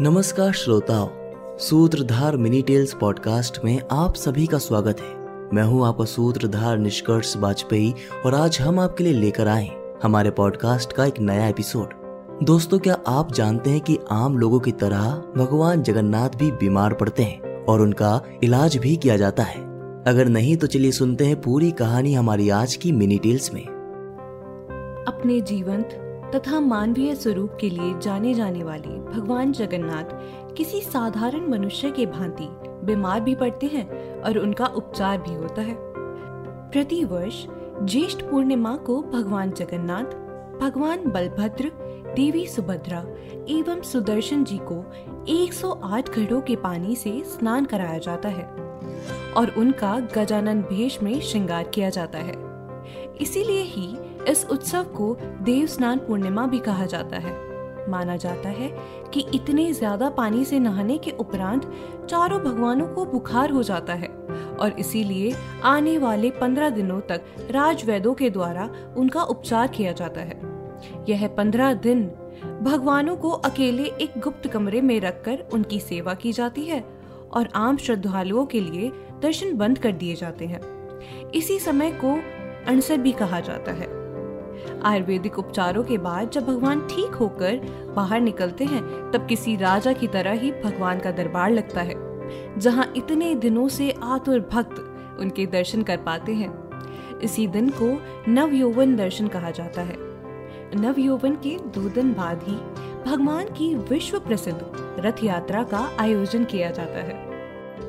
नमस्कार श्रोताओं, सूत्रधार मिनी टेल्स पॉडकास्ट में आप सभी का स्वागत है। मैं हूँ आपका सूत्रधार निष्कर्ष वाजपेयी और आज हम आपके लिए लेकर आए हमारे पॉडकास्ट का एक नया एपिसोड। दोस्तों, क्या आप जानते हैं कि आम लोगों की तरह भगवान जगन्नाथ भी बीमार पड़ते हैं और उनका इलाज भी किया जाता है? अगर नहीं तो चलिए सुनते हैं पूरी कहानी हमारी आज की मिनी टेल्स में। अपने जीवंत तथा मानवीय स्वरूप के लिए जाने जाने वाले भगवान जगन्नाथ किसी साधारण मनुष्य के भांति बीमार भी पड़ते हैं और उनका उपचार भी होता है। प्रति वर्ष ज्येष्ठ पूर्णिमा को भगवान जगन्नाथ, भगवान बलभद्र, देवी सुभद्रा एवं सुदर्शन जी को 108 घड़ों के पानी से स्नान कराया जाता है और उनका गजानन भेष में श्रृंगार किया जाता है। इसीलिए ही इस उत्सव को देव स्नान पूर्णिमा भी कहा जाता है। माना जाता है कि इतने ज़्यादा पानी से नहाने के उपरांत चारों भगवानों को बुखार हो जाता है और इसीलिए आने वाले पंद्रह दिनों तक राजवैदों के द्वारा उनका उपचार किया जाता है। यह पंद्रह दिन भगवानों को अकेले एक गुप्त कमरे में रखकर उनकी सेवा की जाती है और आम श्रद्धालुओं के लिए दर्शन बंद कर दिए जाते हैं। इसी समय को अणसर भी कहा जाता है। आयुर्वेदिक उपचारों के बाद जब भगवान ठीक होकर बाहर निकलते हैं, तब किसी राजा की तरह ही भगवान का दरबार लगता है, जहाँ इतने दिनों से आतुर भक्त उनके दर्शन कर पाते हैं। इसी दिन को नव यौवन दर्शन कहा जाता है। नव यौवन के दो दिन बाद ही भगवान की विश्व प्रसिद्ध रथ यात्रा का आयोजन किया जाता है।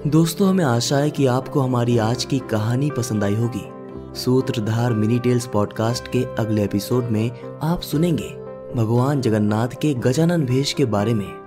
दोस्तों, हमें आशा है कि आपको हमारी आज की कहानी पसंद आई होगी। सूत्रधार मिनी टेल्स पॉडकास्ट के अगले एपिसोड में आप सुनेंगे भगवान जगन्नाथ के गजानन भेष के बारे में।